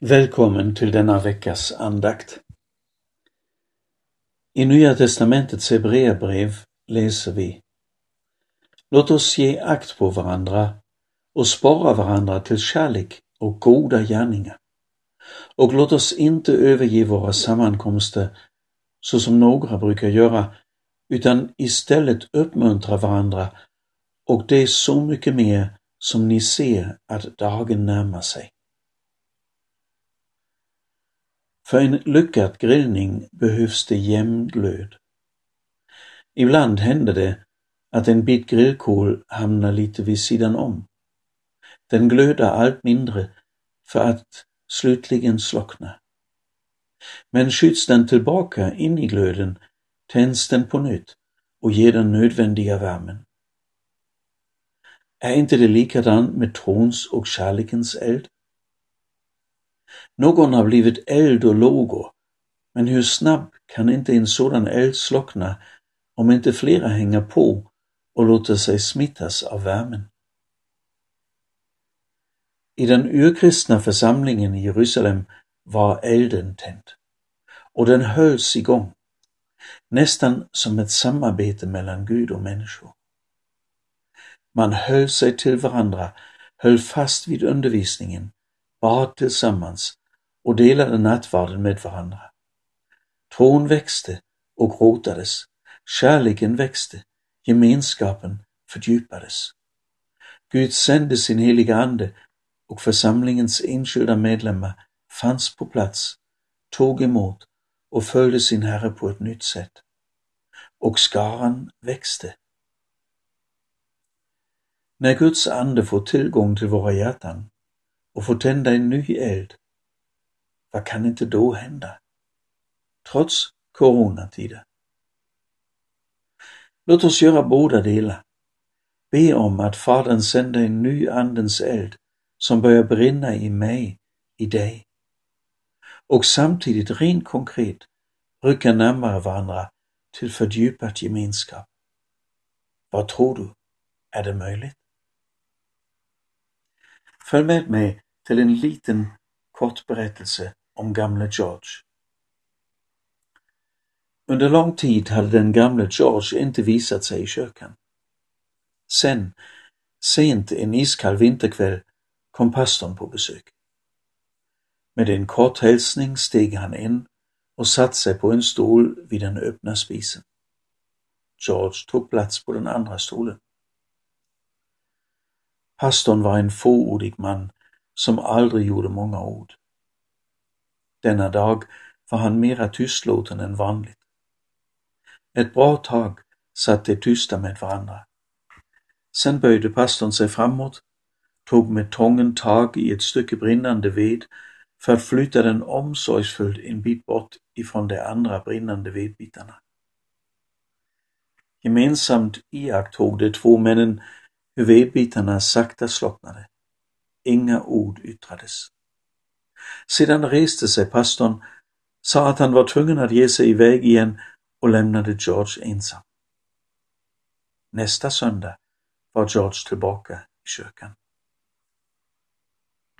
Välkommen till denna veckas andakt. I Nya testamentets Hebreerbrev läser vi Låt oss ge akt på varandra och spara varandra till kärlek och goda gärningar. Och låt oss inte överge våra sammankomster så som några brukar göra, utan istället uppmuntra varandra och det så mycket mer som ni ser att dagen närmar sig. För en lyckad grillning behövs det jämn glöd. Ibland händer det att en bit grillkol hamnar lite vid sidan om. Den glöder allt mindre för att slutligen slockna. Men skjuts den tillbaka in i glöden tänds den på nytt och ger den nödvändiga värmen. Är inte det likadant med trons och kärlekens eld? Någon har blivit eld och lågor, men hur snabbt kan inte en sådan eld slockna om inte flera hänger på och låter sig smittas av värmen? I den urkristna församlingen i Jerusalem var elden tänd och den hölls igång, nästan som ett samarbete mellan Gud och människor. Man höll sig till varandra, höll fast vid undervisningen, bad tillsammans och delade nattvarden med varandra. Tron växte och rotades, kärleken växte, gemenskapen fördjupades. Gud sände sin heliga Ande och församlingens enskilda medlemmar fanns på plats, tog emot och följde sin Herre på ett nytt sätt. Och skaran växte. När Guds ande får tillgång till våra hjärtan och får tända en ny eld vad kan inte då hända? Trots coronatider. Låt oss göra båda delar. Be om att Fadern sänder en ny Andens eld som börjar brinna i mig, i dig. Och samtidigt rent konkret rycka närmare varandra till fördjupad gemenskap. Vad tror du? Är det möjligt? Följ med mig till en liten kort berättelse om gamle George. Under lång tid hade den gamle George inte visat sig i kyrkan. Sen, sent en iskall vinterkväll, kom pastorn på besök. Med en kort hälsning steg han in och satte sig på en stol vid den öppna spisen. George tog plats på den andra stolen. Pastorn var en fåordig man som aldrig gjorde många ord. Denna dag var han mera tystlåten än vanligt. Ett bra tag satt de tysta med varandra. Sen böjde pastorn sig framåt, tog med tången tag i ett stycke brinnande ved för att flytta den omsorgsfullt en bit bort ifrån de andra brinnande vedbitarna. Gemensamt iakttog de två männen hur vedbitarna sakta slocknade. Inga ord yttrades. Sedan reste sig pastorn, sa att han var tvungen att ge sig iväg igen och lämnade George ensam. Nästa söndag var George tillbaka i kyrkan.